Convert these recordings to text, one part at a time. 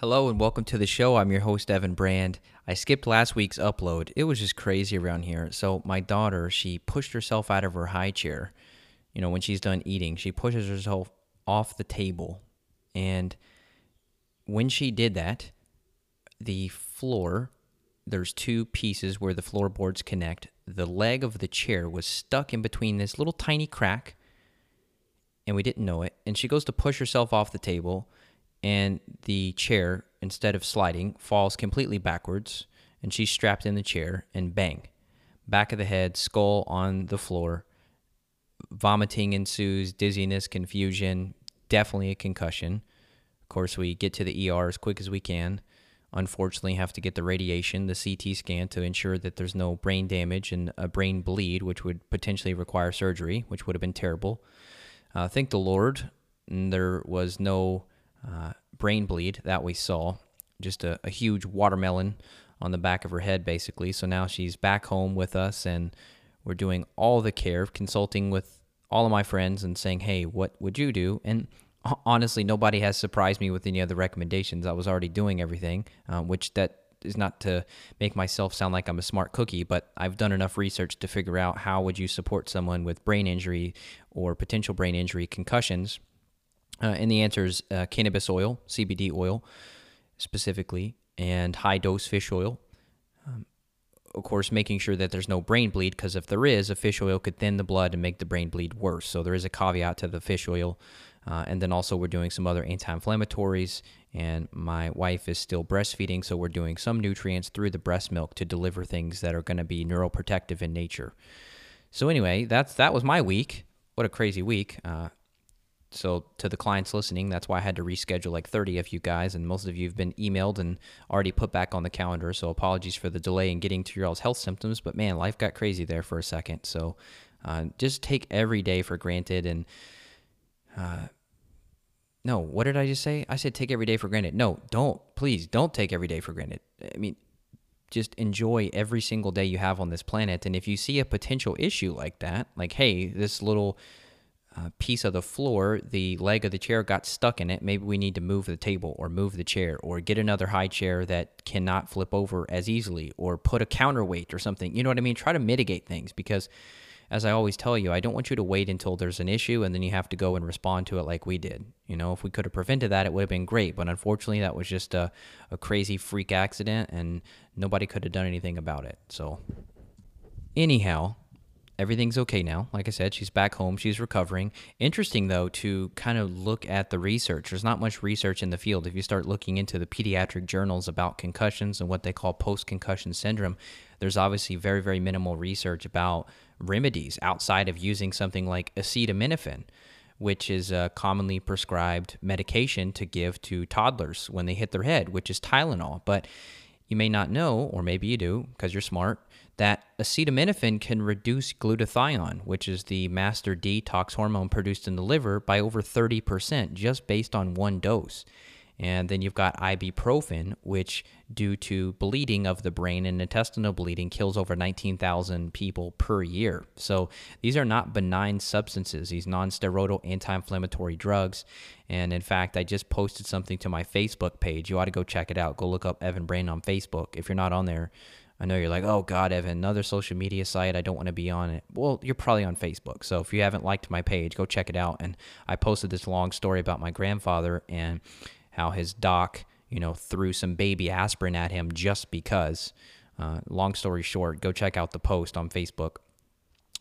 Hello and welcome to the show. I'm your host, Evan Brand. I skipped last week's upload. It was just crazy around here. So, my daughter, she pushed herself out of her high chair. You know, when she's done eating, she pushes herself off the table. And when she did that, the floor, there's two pieces where the floorboards connect. The leg of the chair was stuck in between this little tiny crack, and we didn't know it. And she goes to push herself off the table and the chair, instead of sliding, falls completely backwards, and she's strapped in the chair, and bang, back of the head, skull on the floor. Vomiting ensues, dizziness, confusion, definitely a concussion. Of course, we get to the ER as quick as we can. Unfortunately, have to get the radiation, the CT scan to ensure that there's no brain damage and a brain bleed, which would potentially require surgery, which would have been terrible. Uh, thank the Lord, there was no uh, brain bleed that we saw. Just a, a huge watermelon on the back of her head, basically. So now she's back home with us, and we're doing all the care, consulting with all of my friends and saying, hey, what would you do? And honestly, nobody has surprised me with any other recommendations. I was already doing everything, uh, which that is not to make myself sound like I'm a smart cookie, but I've done enough research to figure out how would you support someone with brain injury or potential brain injury concussions uh, and the answer is uh, cannabis oil, CBD oil specifically, and high dose fish oil. Um, of course, making sure that there's no brain bleed, because if there is, a fish oil could thin the blood and make the brain bleed worse. So there is a caveat to the fish oil. Uh, and then also, we're doing some other anti inflammatories. And my wife is still breastfeeding, so we're doing some nutrients through the breast milk to deliver things that are going to be neuroprotective in nature. So anyway, that's that was my week. What a crazy week! Uh, so to the clients listening, that's why I had to reschedule like 30 of you guys, and most of you have been emailed and already put back on the calendar. So apologies for the delay in getting to your all's health symptoms, but man, life got crazy there for a second. So uh, just take every day for granted, and uh, no, what did I just say? I said take every day for granted. No, don't please don't take every day for granted. I mean, just enjoy every single day you have on this planet, and if you see a potential issue like that, like hey, this little uh, piece of the floor, the leg of the chair got stuck in it. Maybe we need to move the table or move the chair or get another high chair that cannot flip over as easily or put a counterweight or something. You know what I mean? Try to mitigate things because, as I always tell you, I don't want you to wait until there's an issue and then you have to go and respond to it like we did. You know, if we could have prevented that, it would have been great. But unfortunately, that was just a, a crazy freak accident and nobody could have done anything about it. So, anyhow, everything's okay now. Like I said, she's back home. She's recovering. Interesting, though, to kind of look at the research. There's not much research in the field. If you start looking into the pediatric journals about concussions and what they call post concussion syndrome, there's obviously very, very minimal research about remedies outside of using something like acetaminophen, which is a commonly prescribed medication to give to toddlers when they hit their head, which is Tylenol. But you may not know, or maybe you do because you're smart that acetaminophen can reduce glutathione, which is the master detox hormone produced in the liver, by over 30% just based on one dose. And then you've got ibuprofen, which, due to bleeding of the brain and intestinal bleeding, kills over 19,000 people per year. So these are not benign substances, these non steroidal anti inflammatory drugs. And in fact, I just posted something to my Facebook page. You ought to go check it out. Go look up Evan Brand on Facebook. If you're not on there, I know you're like, oh God, Evan, another social media site. I don't want to be on it. Well, you're probably on Facebook. So if you haven't liked my page, go check it out. And I posted this long story about my grandfather and how his doc, you know, threw some baby aspirin at him just because. Uh, long story short, go check out the post on Facebook.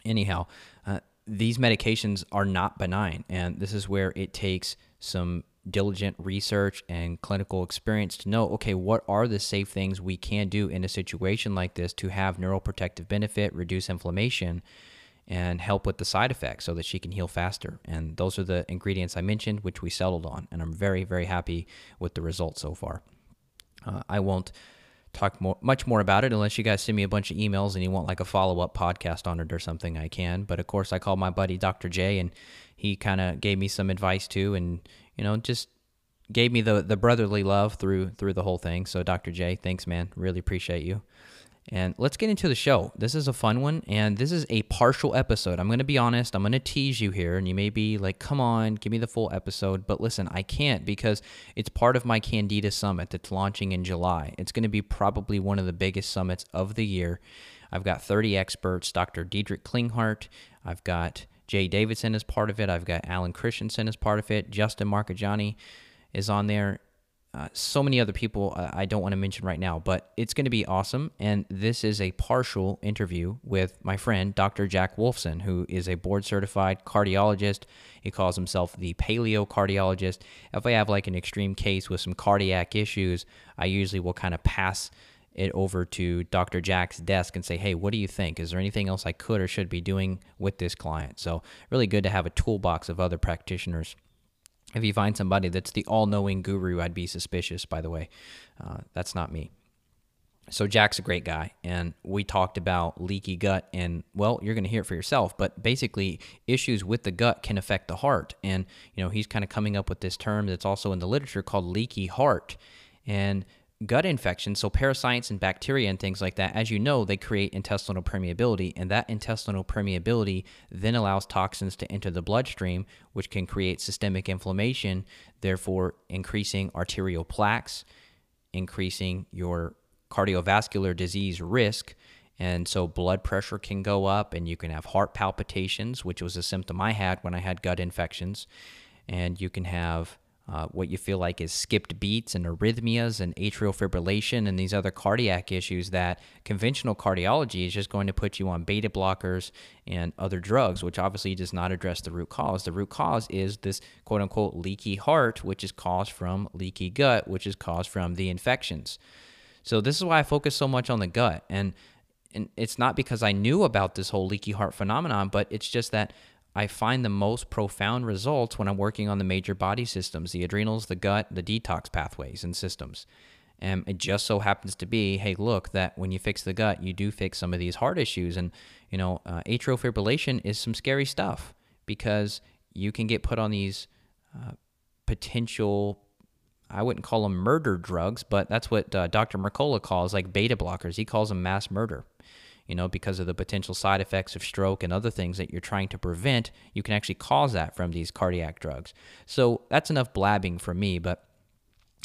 Anyhow, uh, these medications are not benign. And this is where it takes some diligent research and clinical experience to know okay, what are the safe things we can do in a situation like this to have neuroprotective benefit, reduce inflammation, and help with the side effects so that she can heal faster. And those are the ingredients I mentioned, which we settled on. And I'm very, very happy with the results so far. Uh, I won't talk more, much more about it unless you guys send me a bunch of emails and you want like a follow up podcast on it or something. I can. But of course, I called my buddy Dr. J, and he kind of gave me some advice too. And you know, just gave me the the brotherly love through through the whole thing. So Dr. J, thanks man, really appreciate you. And let's get into the show. This is a fun one, and this is a partial episode. I'm going to be honest, I'm going to tease you here, and you may be like, come on, give me the full episode. But listen, I can't because it's part of my Candida Summit that's launching in July. It's going to be probably one of the biggest summits of the year. I've got 30 experts, Dr. Dietrich Klinghardt, I've got Jay Davidson is part of it, I've got Alan Christianson as part of it, Justin Marchegiani is on there uh, so many other people uh, I don't want to mention right now, but it's going to be awesome. And this is a partial interview with my friend, Dr. Jack Wolfson, who is a board certified cardiologist. He calls himself the paleo cardiologist. If I have like an extreme case with some cardiac issues, I usually will kind of pass it over to Dr. Jack's desk and say, hey, what do you think? Is there anything else I could or should be doing with this client? So, really good to have a toolbox of other practitioners if you find somebody that's the all knowing guru, I'd be suspicious, by the way. Uh, that's not me. So, Jack's a great guy, and we talked about leaky gut, and well, you're going to hear it for yourself, but basically, issues with the gut can affect the heart. And, you know, he's kind of coming up with this term that's also in the literature called leaky heart. And gut infections, so parasites and bacteria and things like that, as you know, they create intestinal permeability, and that intestinal permeability then allows toxins to enter the bloodstream, which can create systemic inflammation, therefore increasing arterial plaques, increasing your cardiovascular disease risk. And so blood pressure can go up, and you can have heart palpitations, which was a symptom I had when I had gut infections. And you can have uh, what you feel like is skipped beats and arrhythmias and atrial fibrillation and these other cardiac issues that conventional cardiology is just going to put you on beta blockers and other drugs, which obviously does not address the root cause. The root cause is this quote unquote leaky heart, which is caused from leaky gut, which is caused from the infections. So this is why I focus so much on the gut. And and it's not because I knew about this whole leaky heart phenomenon, but it's just that I find the most profound results when I'm working on the major body systems the adrenals, the gut, the detox pathways and systems. And it just so happens to be, hey, look, that when you fix the gut, you do fix some of these heart issues. And, you know, uh, atrial fibrillation is some scary stuff because you can get put on these uh, potential, I wouldn't call them murder drugs, but that's what uh, Dr. Mercola calls like beta blockers. He calls them mass murder you know, because of the potential side effects of stroke and other things that you're trying to prevent, you can actually cause that from these cardiac drugs. So that's enough blabbing for me, but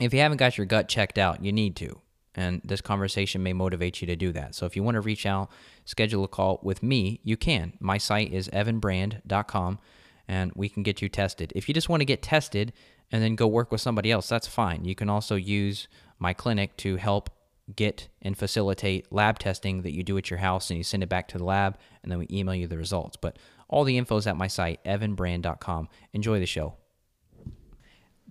if you haven't got your gut checked out, you need to. And this conversation may motivate you to do that. So if you want to reach out, schedule a call with me, you can. My site is evanbrand.com and we can get you tested. If you just want to get tested and then go work with somebody else, that's fine. You can also use my clinic to help get and facilitate lab testing that you do at your house and you send it back to the lab and then we email you the results. But all the info is at my site, evanbrand.com. Enjoy the show.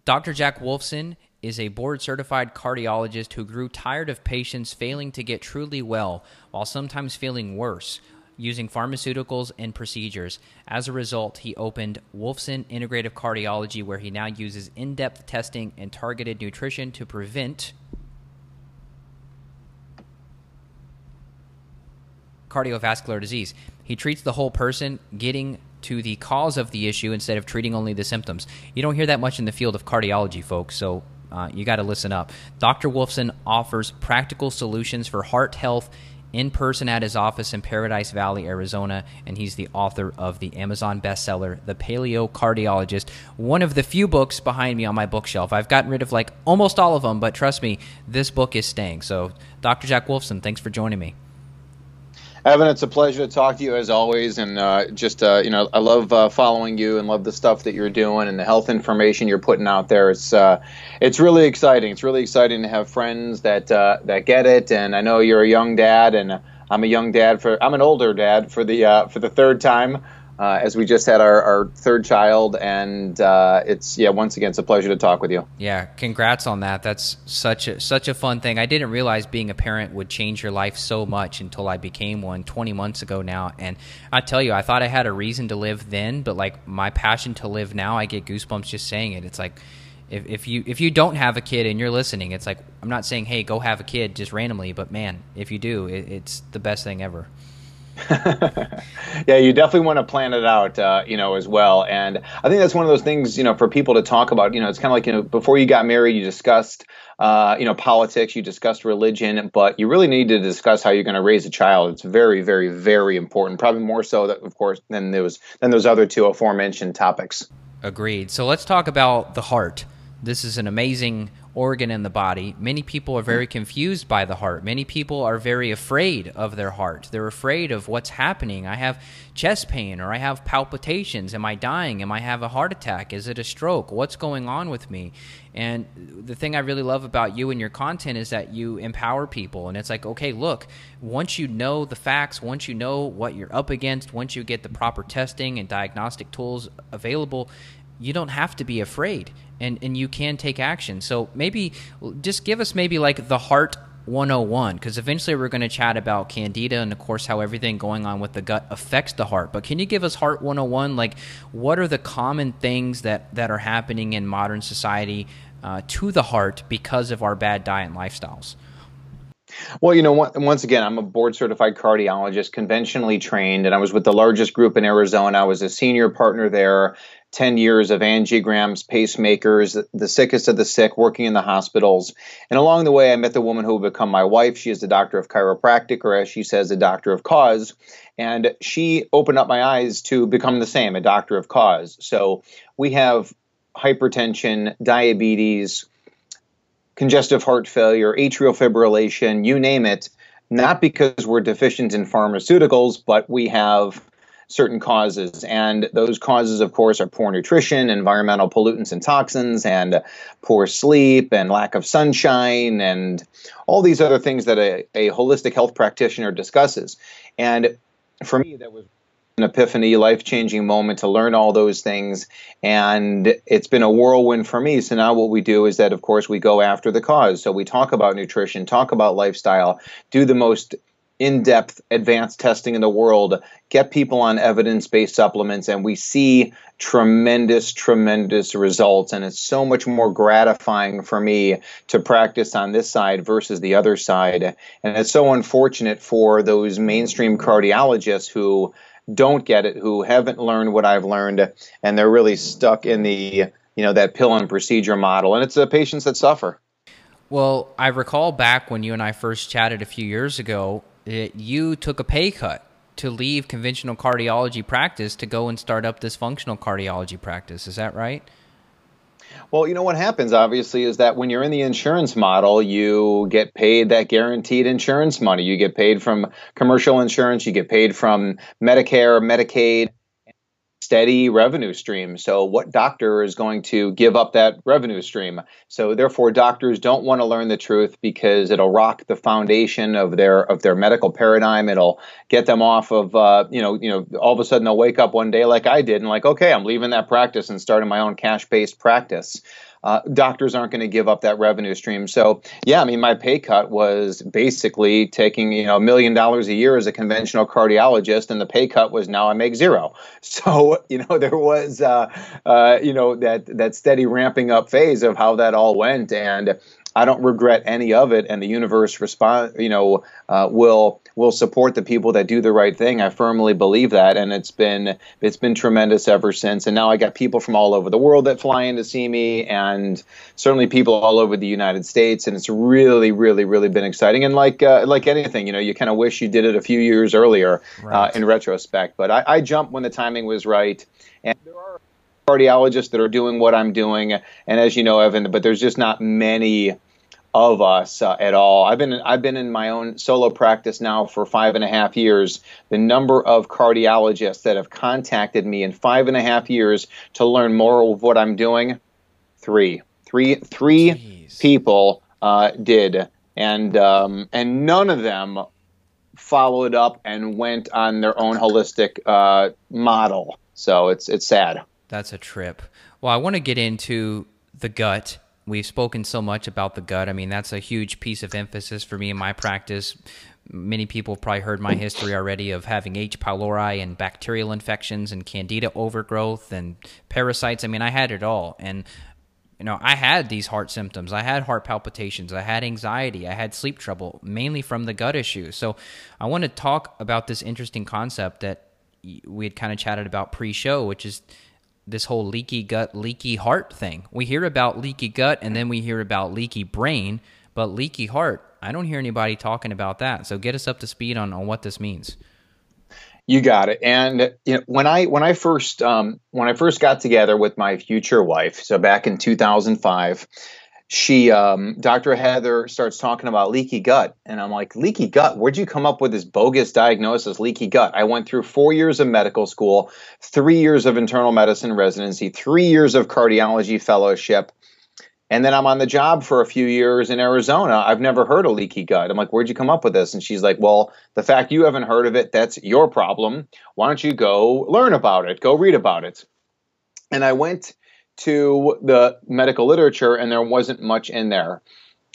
Dr. Jack Wolfson is a board certified cardiologist who grew tired of patients failing to get truly well while sometimes feeling worse using pharmaceuticals and procedures. As a result, he opened Wolfson Integrative Cardiology, where he now uses in depth testing and targeted nutrition to prevent cardiovascular disease. He treats the whole person, getting to the cause of the issue instead of treating only the symptoms. You don't hear that much in the field of cardiology, folks, so uh, you got to listen up. Dr. Wolfson offers practical solutions for heart health in person at his office in Paradise Valley, Arizona, and he's the author of the Amazon bestseller, The Paleo Cardiologist, one of the few books behind me on my bookshelf. I've gotten rid of like almost all of them, but trust me, this book is staying. So, Dr. Jack Wolfson, thanks for joining me. Evan, it's a pleasure to talk to you as always, and uh, just uh, you know, I love uh, following you and love the stuff that you're doing and the health information you're putting out there. It's uh, it's really exciting. It's really exciting to have friends that uh, that get it, and I know you're a young dad, and I'm a young dad for I'm an older dad for the uh, for the third time uh, as we just had our, our third child, and uh, it's yeah, once again, it's a pleasure to talk with you. Yeah, congrats on that. That's such a such a fun thing. I didn't realize being a parent would change your life so much until I became one 20 months ago now. And I tell you, I thought I had a reason to live then, but like my passion to live now, I get goosebumps just saying it. It's like if, if you if you don't have a kid and you're listening, it's like I'm not saying hey go have a kid just randomly, but man, if you do, it, it's the best thing ever. yeah, you definitely want to plan it out, uh, you know, as well. And I think that's one of those things, you know, for people to talk about. You know, it's kind of like you know, before you got married, you discussed, uh, you know, politics, you discussed religion, but you really need to discuss how you're going to raise a child. It's very, very, very important. Probably more so, that, of course, than those than those other two aforementioned topics. Agreed. So let's talk about the heart. This is an amazing organ in the body. Many people are very confused by the heart. Many people are very afraid of their heart. They're afraid of what's happening. I have chest pain or I have palpitations. Am I dying? Am I have a heart attack? Is it a stroke? What's going on with me? And the thing I really love about you and your content is that you empower people. And it's like, okay, look, once you know the facts, once you know what you're up against, once you get the proper testing and diagnostic tools available, you don't have to be afraid and, and you can take action. So maybe just give us maybe like the heart 101 because eventually we're going to chat about candida and of course how everything going on with the gut affects the heart but can you give us heart 101 like what are the common things that that are happening in modern society uh, to the heart because of our bad diet and lifestyles well, you know, once again, I'm a board certified cardiologist, conventionally trained, and I was with the largest group in Arizona. I was a senior partner there 10 years of angiograms, pacemakers, the sickest of the sick, working in the hospitals. And along the way, I met the woman who would become my wife. She is a doctor of chiropractic, or as she says, a doctor of cause. And she opened up my eyes to become the same, a doctor of cause. So we have hypertension, diabetes, congestive heart failure, atrial fibrillation, you name it, not because we're deficient in pharmaceuticals, but we have certain causes. And those causes, of course, are poor nutrition, environmental pollutants and toxins, and poor sleep, and lack of sunshine, and all these other things that a, a holistic health practitioner discusses. And for me, that was an epiphany, life changing moment to learn all those things. And it's been a whirlwind for me. So now what we do is that, of course, we go after the cause. So we talk about nutrition, talk about lifestyle, do the most in depth advanced testing in the world, get people on evidence based supplements, and we see tremendous, tremendous results. And it's so much more gratifying for me to practice on this side versus the other side. And it's so unfortunate for those mainstream cardiologists who don't get it, who haven't learned what I've learned, and they're really stuck in the you know that pill and procedure model and it's the patients that suffer well i recall back when you and i first chatted a few years ago it, you took a pay cut to leave conventional cardiology practice to go and start up this functional cardiology practice. Is that right? Well, you know what happens obviously is that when you're in the insurance model, you get paid that guaranteed insurance money. You get paid from commercial insurance, you get paid from Medicare, Medicaid, steady revenue stream. So, what doctor is going to give up that revenue stream? So, therefore, doctors don't want to learn the truth because it'll rock the foundation of their of their medical paradigm. It'll get them off of uh, you know you know all of a sudden they'll wake up one day like I did and like okay I'm leaving that practice and starting my own cash based practice uh, doctors aren't going to give up that revenue stream. So yeah, I mean, my pay cut was basically taking you know a million dollars a year as a conventional cardiologist, and the pay cut was now I make zero. So you know there was uh, uh, you know that that steady ramping up phase of how that all went, and I don't regret any of it, and the universe respond, you know, uh, will will support the people that do the right thing. I firmly believe that, and it's been it's been tremendous ever since. And now I got people from all over the world that fly in to see me, and certainly people all over the United States, and it's really, really, really been exciting. And like uh, like anything, you know, you kind of wish you did it a few years earlier uh, right. uh, in retrospect. But I, I jumped when the timing was right, and there are cardiologists that are doing what I'm doing, and as you know, Evan, but there's just not many of us uh, at all. I've been I've been in my own solo practice now for five and a half years. The number of cardiologists that have contacted me in five and a half years to learn more of what I'm doing, three, three, three Jeez. people uh, did, and um, and none of them followed up and went on their own holistic uh, model. So it's it's sad. That's a trip. Well, I want to get into the gut We've spoken so much about the gut. I mean, that's a huge piece of emphasis for me in my practice. Many people have probably heard my history already of having H. pylori and bacterial infections and candida overgrowth and parasites. I mean, I had it all. And You know, I had these heart symptoms. I had heart palpitations. I had anxiety. I had sleep trouble, mainly from the gut issues. So, I want to talk about this interesting concept that we had kind of chatted about pre-show, which is this whole leaky gut, leaky heart thing. We hear about leaky gut and then we hear about leaky brain, but leaky heart, I don't hear anybody talking about that. So get us up to speed on, on what this means. You got it. And you know, when I when I first um, when I first got together with my future wife, so back in 2005, she um, dr heather starts talking about leaky gut. And i'm like leaky gut? Where'd you come up with this bogus diagnosis leaky gut? I went through four years of medical school three years of internal medicine residency three years of cardiology fellowship. And then i'm on the job for a few years in arizona. I've never heard of leaky gut. I'm like where'd you come up with this? And she's like well the fact you haven't heard of it that's your problem. Why don't you go learn about it? Go read about it. And i went to the medical literature, and there wasn't much in there.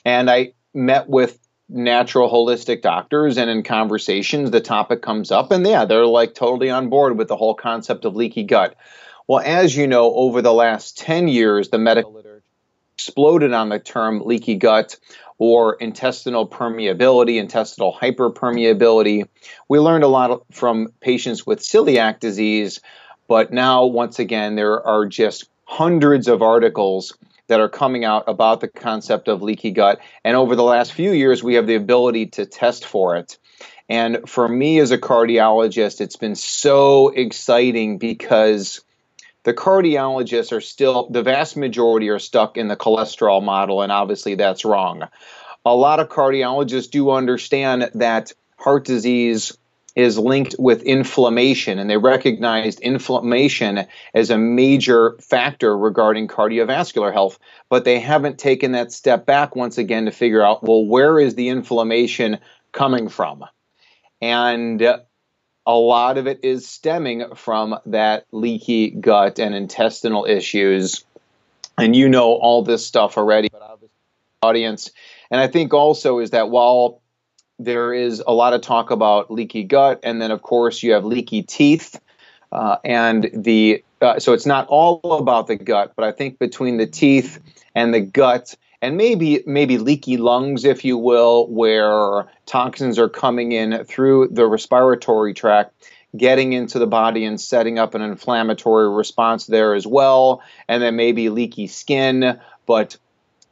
And I met with natural holistic doctors, and in conversations, the topic comes up, and yeah, they're like totally on board with the whole concept of leaky gut. Well, as you know, over the last 10 years, the medical literature exploded on the term leaky gut or intestinal permeability, intestinal hyperpermeability. We learned a lot from patients with celiac disease, but now, once again, there are just hundreds of articles that are coming out about the concept of leaky gut. And over the last few years, we have the ability to test for it. And for me as a cardiologist, it's been so exciting because the cardiologists are still, the vast majority are stuck in the cholesterol model, and obviously that's wrong. A lot of cardiologists do understand that heart disease is linked with inflammation, and they recognized inflammation as a major factor regarding cardiovascular health. But they haven't taken that step back once again to figure out well, where is the inflammation coming from? And a lot of it is stemming from that leaky gut and intestinal issues. And you know all this stuff already, but audience. And I think also is that while there is a lot of talk about leaky gut, and then of course you have leaky teeth, uh, and the uh, so it's not all about the gut, but I think between the teeth and the gut, and maybe maybe leaky lungs, if you will, where toxins are coming in through the respiratory tract. Getting into the body and setting up an inflammatory response there as well, and then maybe leaky skin. But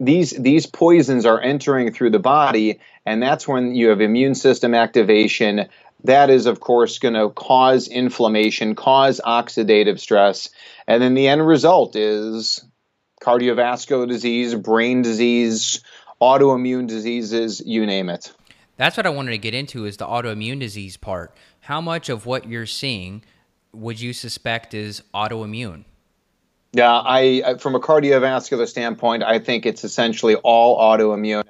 these these poisons are entering through the body and that's when you have immune system activation. That is, of course, going to cause inflammation, cause oxidative stress. And then the end result is cardiovascular disease, brain disease, autoimmune diseases, you name it. That's what I wanted to get into is the autoimmune disease part. How much of what you're seeing would you suspect is autoimmune? Yeah, I from a cardiovascular standpoint, I think it's essentially all autoimmune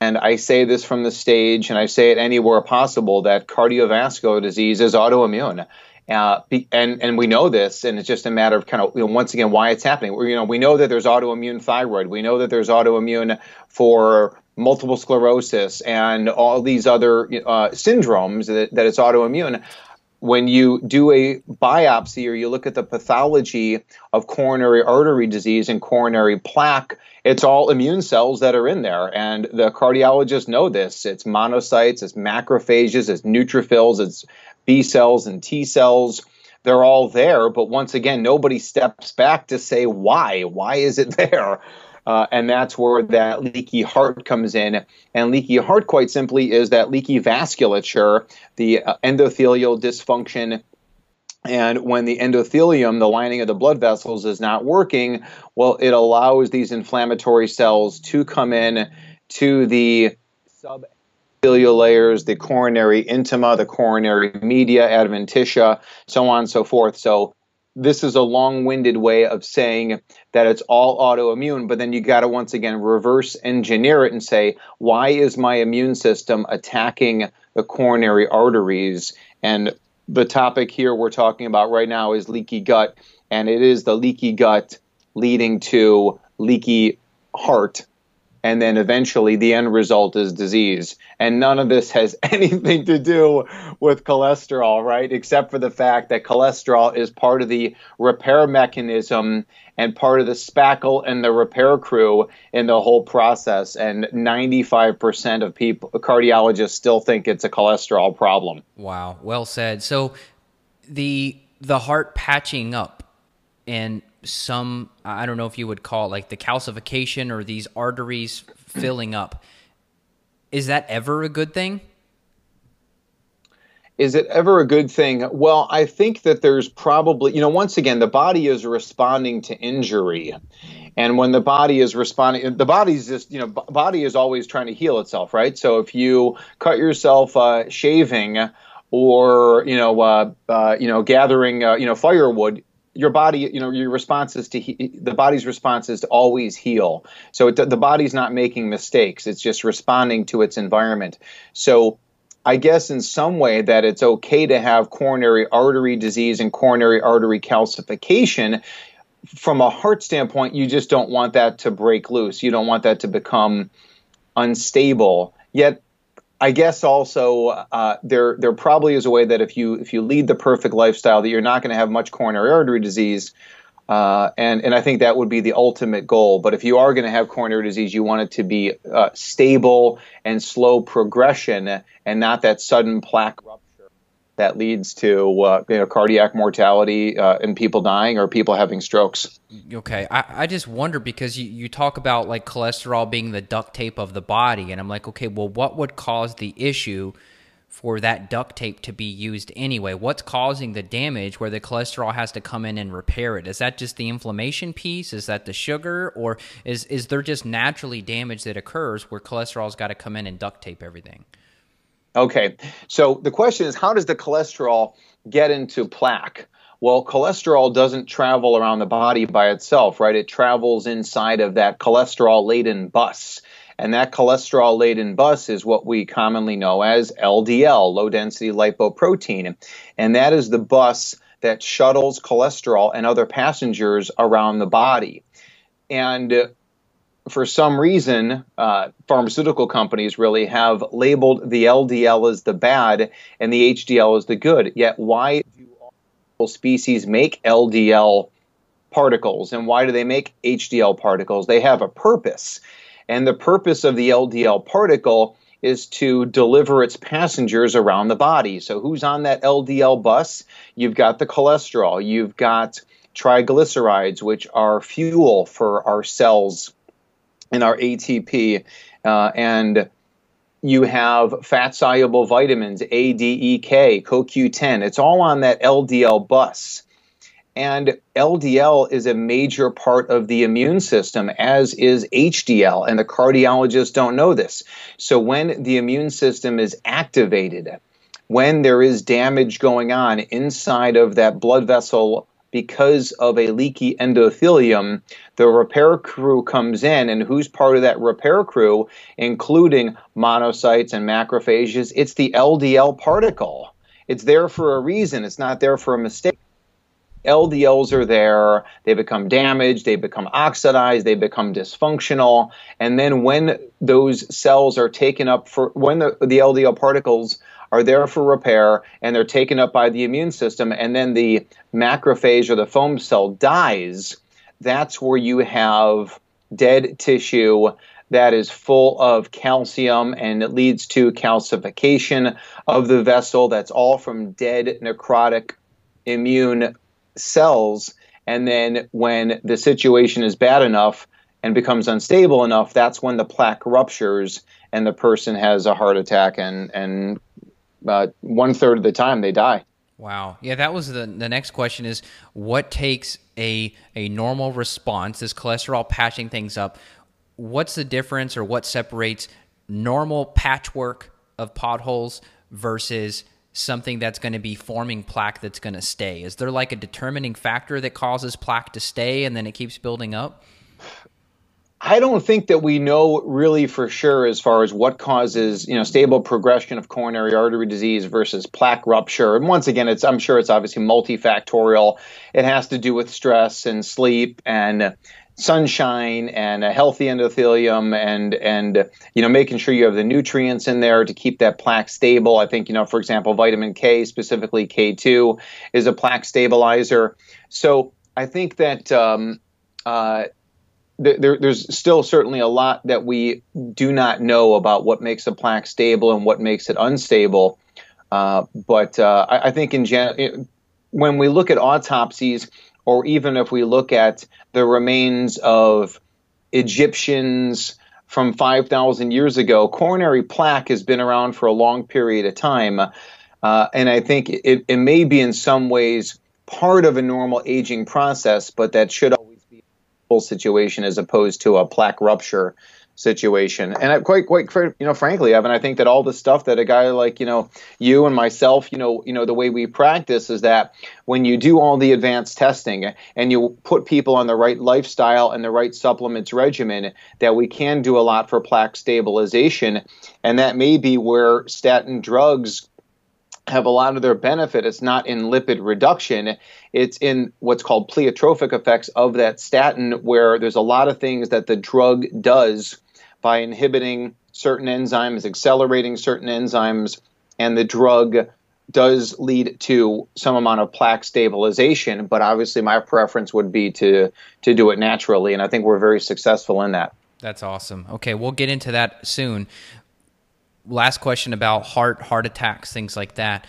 and I say this from the stage and I say it anywhere possible that cardiovascular disease is autoimmune. Uh, and and we know this, and it's just a matter of kind of you know, once again why it's happening. We, you know, we know that there's autoimmune thyroid. We know that there's autoimmune for multiple sclerosis and all these other uh, syndromes that, that it's autoimmune when you do a biopsy or you look at the pathology of coronary artery disease and coronary plaque, it's all immune cells that are in there. And the cardiologists know this. It's monocytes, it's macrophages, it's neutrophils, it's B cells and T cells. They're all there. But once again, nobody steps back to say why. Why is it there? Uh, and that's where that leaky heart comes in. And leaky heart, quite simply, is that leaky vasculature, the uh, endothelial dysfunction. And when the endothelium, the lining of the blood vessels, is not working, well, it allows these inflammatory cells to come in to the subendothelial layers, the coronary intima, the coronary media, adventitia, so on and so forth. So this is a long-winded way of saying that it's all autoimmune but then you got to once again reverse engineer it and say why is my immune system attacking the coronary arteries? And the topic here we're talking about right now is leaky gut and it is the leaky gut leading to leaky heart and then eventually the end result is disease. And none of this has anything to do with cholesterol, right? Except for the fact that cholesterol is part of the repair mechanism and part of the spackle and the repair crew in the whole process. And 95% of people, cardiologists, still think it's a cholesterol problem. Wow, well said. So the the heart patching up and some I don't know if you would call it like the calcification or these arteries filling up. Is that ever a good thing? Is it ever a good thing? Well, I think that there's probably, you know, once again, the body is responding to injury. And when the body is responding, the body's just, you know, body is always trying to heal itself, right? So if you cut yourself uh, shaving or, you know, uh, uh, you know, gathering, uh, you know, firewood, your body, you know, your response is to he- the body's response is to always heal. So it, the body's not making mistakes; it's just responding to its environment. So I guess in some way that it's okay to have coronary artery disease and coronary artery calcification. From a heart standpoint, you just don't want that to break loose. You don't want that to become unstable. Yet I guess also uh, there there probably is a way that if you if you lead the perfect lifestyle that you're not going to have much coronary artery disease, uh, and and I think that would be the ultimate goal. But if you are going to have coronary disease, you want it to be uh, stable and slow progression, and not that sudden plaque that leads to uh, you know, cardiac mortality uh, and people dying or people having strokes. Okay, I, I just wonder because you, you talk about like cholesterol being the duct tape of the body, and I'm like, okay, well, what would cause the issue for that duct tape to be used anyway? What's causing the damage where the cholesterol has to come in and repair it? Is that just the inflammation piece? Is that the sugar, or is is there just naturally damage that occurs where cholesterol's got to come in and duct tape everything? Okay, so the question is how does the cholesterol get into plaque? Well, cholesterol doesn't travel around the body by itself, right? It travels inside of that cholesterol laden bus. And that cholesterol laden bus is what we commonly know as LDL, low density lipoprotein. And that is the bus that shuttles cholesterol and other passengers around the body. And for some reason, uh, pharmaceutical companies really have labeled the LDL as the bad and the HDL as the good. Yet, why do all species make LDL particles and why do they make HDL particles? They have a purpose. And the purpose of the LDL particle is to deliver its passengers around the body. So, who's on that LDL bus? You've got the cholesterol, you've got triglycerides, which are fuel for our cells in our ATP, uh, and you have fat soluble vitamins A, D, E, K, CoQ10. It's all on that LDL bus. And LDL is a major part of the immune system, as is HDL, and the cardiologists don't know this. So when the immune system is activated, when there is damage going on inside of that blood vessel because of a leaky endothelium, the repair crew comes in, and who's part of that repair crew, including monocytes and macrophages? It's the LDL particle. It's there for a reason, it's not there for a mistake. LDLs are there, they become damaged, they become oxidized, they become dysfunctional. And then when those cells are taken up for, when the, the LDL particles are there for repair and they're taken up by the immune system, and then the macrophage or the foam cell dies, that's where you have dead tissue that is full of calcium and it leads to calcification of the vessel. That's all from dead necrotic immune cells. And then when the situation is bad enough and becomes unstable enough, that's when the plaque ruptures and the person has a heart attack and, and uh, one third of the time they die. Wow. Yeah, that was the the next question is what takes a a normal response, this cholesterol patching things up, what's the difference or what separates normal patchwork of potholes versus something that's going to be forming plaque that's going to stay? Is there like a determining factor that causes plaque to stay and then it keeps building up? I don't think that we know really for sure as far as what causes, you know, stable progression of coronary artery disease versus plaque rupture. And once again, it's I'm sure it's obviously multifactorial. It has to do with stress and sleep and sunshine and a healthy endothelium and and you know making sure you have the nutrients in there to keep that plaque stable i think you know for example vitamin k specifically k2 is a plaque stabilizer so i think that um, uh, there, there's still certainly a lot that we do not know about what makes a plaque stable and what makes it unstable. Uh, but uh, I, I, think in gen- when we look at autopsies, or even if we look at the remains of Egyptians from 5,000 years ago, coronary plaque has been around for a long period of time. Uh, and I think it, it may be in some ways part of a normal aging process, but that should situation as opposed to a plaque rupture situation. And I, quite, quite, you know, frankly, Evan, I think that all the stuff that a guy like you know you and myself, you know, you know, the way we practice is that when you do all the advanced testing and you put people on the right lifestyle and the right supplements regimen, that we can do a lot for plaque stabilization, and that may be where statin drugs have a lot of their benefit. It's not in lipid reduction, it's in what's called pleiotropic effects of that statin, where there's a lot of things that the drug does by inhibiting certain enzymes, accelerating certain enzymes, and the drug does lead to some amount of plaque stabilization. But obviously, my preference would be to to do it naturally, and I think we're very successful in that. That's awesome. Okay, we'll get into that soon last question about heart heart attacks things like that.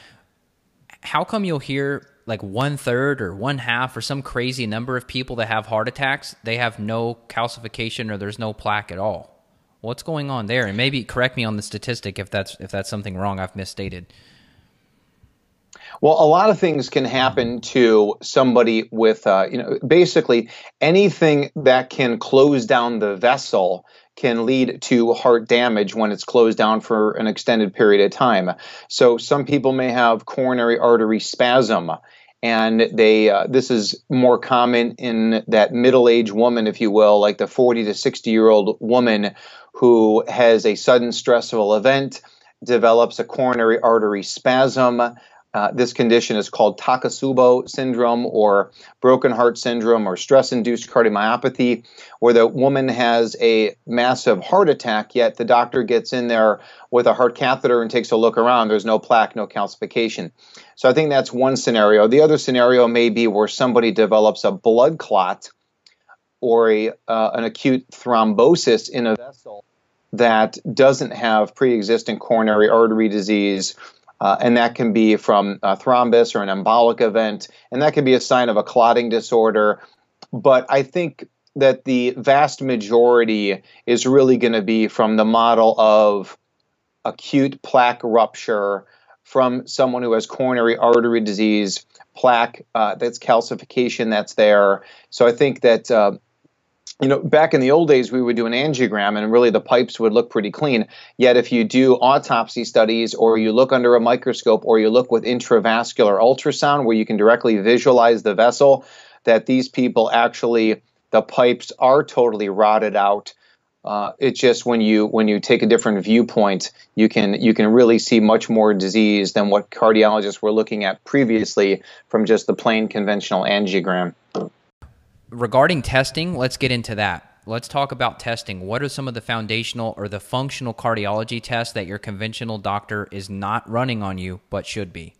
How come you'll hear like one third or one half or some crazy number of people that have heart attacks they have no calcification or there's no plaque at all? What's going on there? And maybe correct me on the statistic if that's if that's something wrong i've misstated. Well, a lot of things can happen to somebody with, uh, you know, basically anything that can close down the vessel can lead to heart damage when it's closed down for an extended period of time. So some people may have coronary artery spasm and they uh, this is more common in that middle-aged woman if you will like the 40 to 60 year old woman who has a sudden stressful event develops a coronary artery spasm uh, this condition is called Takotsubo syndrome or broken heart syndrome or stress induced cardiomyopathy, where the woman has a massive heart attack, yet the doctor gets in there with a heart catheter and takes a look around. There's no plaque, no calcification. So I think that's one scenario. The other scenario may be where somebody develops a blood clot or a, uh, an acute thrombosis in a vessel that doesn't have pre existing coronary artery disease uh, and that can be from a thrombus or an embolic event, and that can be a sign of a clotting disorder. But I think that the vast majority is really going to be from the model of acute plaque rupture from someone who has coronary artery disease, plaque uh, that's calcification that's there. So I think that uh, you know, back in the old days, we would do an angiogram and really the pipes would look pretty clean. Yet, if you do autopsy studies or you look under a microscope or you look with intravascular ultrasound where you can directly visualize the vessel, that these people actually, the pipes are totally rotted out. Uh, it's just when you when you take a different viewpoint, you can you can really see much more disease than what cardiologists were looking at previously from just the plain conventional angiogram regarding testing, let's get into that. Let's talk about testing. What are some of the foundational or the functional cardiology tests that your conventional doctor is not running on you but should be?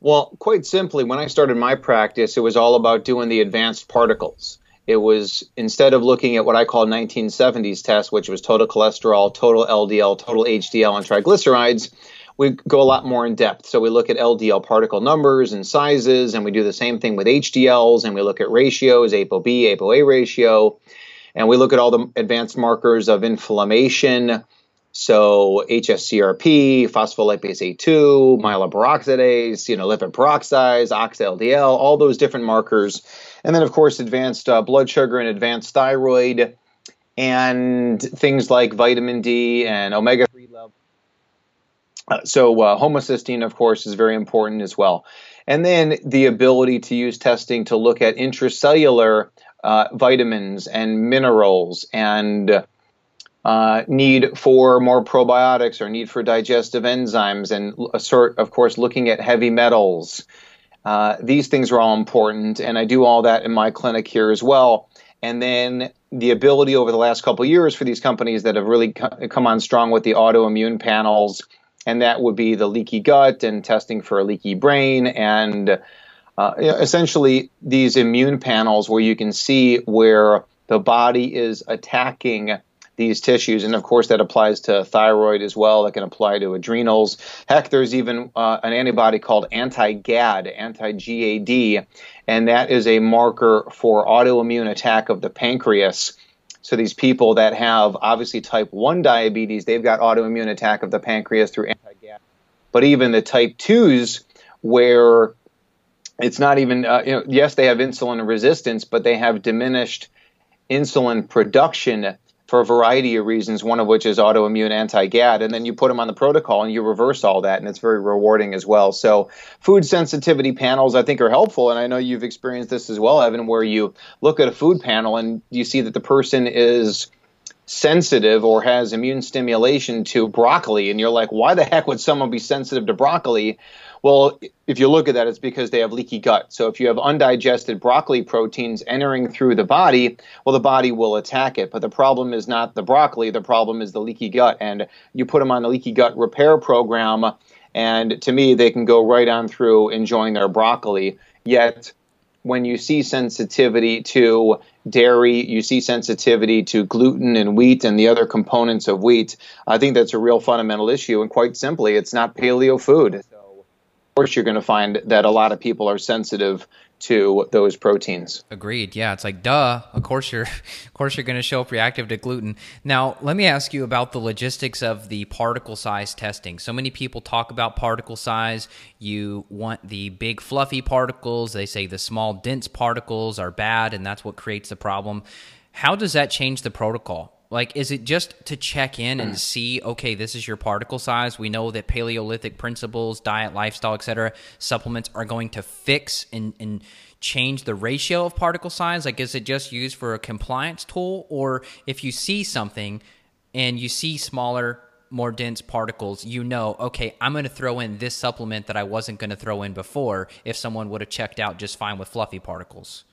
Well, quite simply, when I started my practice, it was all about doing the advanced particles. It was instead of looking at what I call 1970s tests, which was total cholesterol, total LDL, total HDL, and triglycerides, we go a lot more in depth. So we look at LDL particle numbers and sizes, and we do the same thing with HDLs, and we look at ratios, ApoB, ApoA ratio, and we look at all the advanced markers of inflammation. So HSCRP, phospholipase A2, myeloperoxidase, you know, lipid peroxides, ox-LDL, all those different markers, and then of course advanced uh, blood sugar and advanced thyroid, and things like vitamin D and omega uh, so uh, homocysteine, of course, is very important as well. And then the ability to use testing to look at intracellular uh, vitamins and minerals and uh, need for more probiotics or need for digestive enzymes and sort, of course, looking at heavy metals. Uh, these things are all important, and I do all that in my clinic here as well. And then the ability over the last couple years for these companies that have really come on strong with the autoimmune panels, and that would be the leaky gut and testing for a leaky brain, and uh, essentially these immune panels where you can see where the body is attacking these tissues. And of course, that applies to thyroid as well. It can apply to adrenals. Heck, there's even uh, an antibody called anti GAD, anti GAD, and that is a marker for autoimmune attack of the pancreas. So these people that have obviously type 1 diabetes, they've got autoimmune attack of the pancreas through anti GAD. But even the type 2s, where it's not even, uh, you know, yes, they have insulin resistance, but they have diminished insulin production for a variety of reasons, one of which is autoimmune anti-GAD, and then you put them on the protocol and you reverse all that, and it's very rewarding as well. So, food sensitivity panels I think are helpful, and I know you've experienced this as well, Evan, where you look at a food panel and you see that the person is sensitive or has immune stimulation to broccoli, and you're like, why the heck would someone be sensitive to broccoli? Well, if you look at that, it's because they have leaky gut. So if you have undigested broccoli proteins entering through the body, well, the body will attack it. But the problem is not the broccoli, the problem is the leaky gut. And you put them on the leaky gut repair program, and to me, they can go right on through enjoying their broccoli. Yet, when you see sensitivity to dairy, you see sensitivity to gluten and wheat and the other components of wheat, I think that's a real fundamental issue. And quite simply, it's not paleo food course you're going to find that a lot of people are sensitive to those proteins. Agreed. Yeah, it's like duh. Of course you're of course you're going to show up reactive to gluten. Now, let me ask you about the logistics of the particle size testing. So many people talk about particle size. You want the big fluffy particles. They say the small dense particles are bad and that's what creates the problem. How does that change the protocol? Like, is it just to check in and mm. see, okay, this is your particle size? We know that Paleolithic principles, diet, lifestyle, etc., supplements are going to fix and, and change the ratio of particle size. Like, is it just used for a compliance tool? Or if you see something and you see smaller, more dense particles, you know, okay, I'm going to throw in this supplement that I wasn't going to throw in before if someone would have checked out just fine with fluffy particles.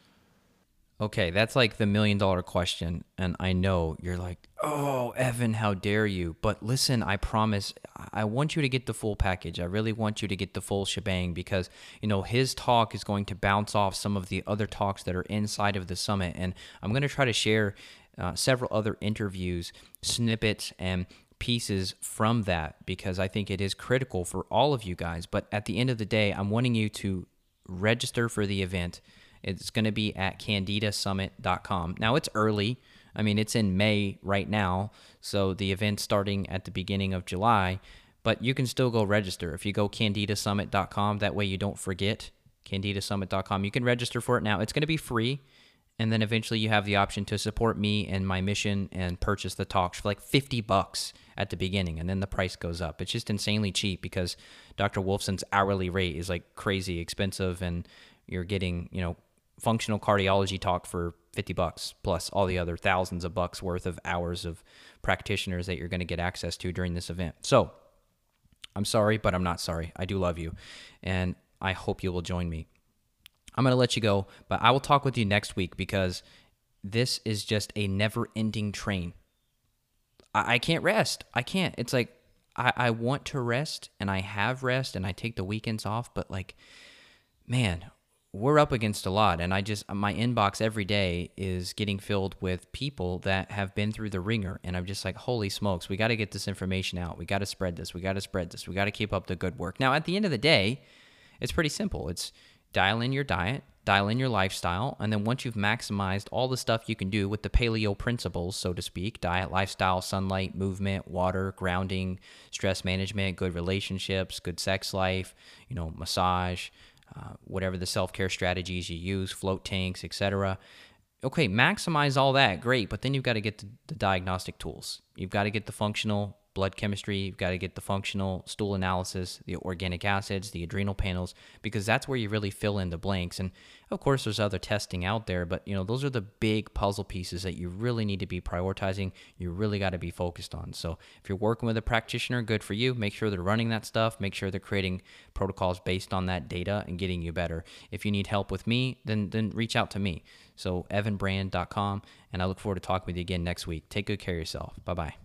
Okay, that's like the million dollar question. And I know you're like, oh, Evan, how dare you? But listen, I promise, I want you to get the full package. I really want you to get the full shebang because, you know, his talk is going to bounce off some of the other talks that are inside of the summit. And I'm going to try to share uh, several other interviews, snippets, and pieces from that because I think it is critical for all of you guys. But at the end of the day, I'm wanting you to register for the event it's going to be at candidasummit.com. Now it's early. I mean, it's in May right now, so the event's starting at the beginning of July, but you can still go register. If you go candidasummit.com, that way you don't forget candidasummit.com. You can register for it now. It's going to be free. And then eventually you have the option to support me and my mission and purchase the talks for like 50 bucks at the beginning. And then the price goes up. It's just insanely cheap because Dr. Wolfson's hourly rate is like crazy expensive and you're getting, you know, functional cardiology talk for 50 bucks plus all the other thousands of bucks worth of hours of practitioners that you're going to get access to during this event. So, I'm sorry, but I'm not sorry. I do love you and I hope you will join me. I'm going to let you go, but I will talk with you next week because this is just a never ending train. I, I can't rest. I can't. It's like I, I want to rest and I have rest and I take the weekends off, but like, man, we're up against a lot and i just my inbox every day is getting filled with people that have been through the wringer and i'm just like holy smokes we got to get this information out. We got to spread this. We got to spread this. We got to keep up the good work. Now at the end of the day it's pretty simple. It's dial in your diet dial in your lifestyle and then once you've maximized all the stuff you can do with the paleo principles so to speak diet lifestyle sunlight movement water grounding stress management good relationships good sex life you know massage uh, whatever the self care strategies you use, float tanks, etc. Okay, maximize all that, great, but then you've got to get the, the diagnostic tools. You've got to get the functional blood chemistry, you've got to get the functional stool analysis, the organic acids, the adrenal panels, because that's where you really fill in the blanks. And of course, there's other testing out there, but you know those are the big puzzle pieces that you really need to be prioritizing. You really got to be focused on. So if you're working with a practitioner, good for you. Make sure they're running that stuff. Make sure they're creating protocols based on that data and getting you better. If you need help with me, then then reach out to me. So evanbrand.com, and I look forward to talking with you again next week. Take good care of yourself. Bye bye.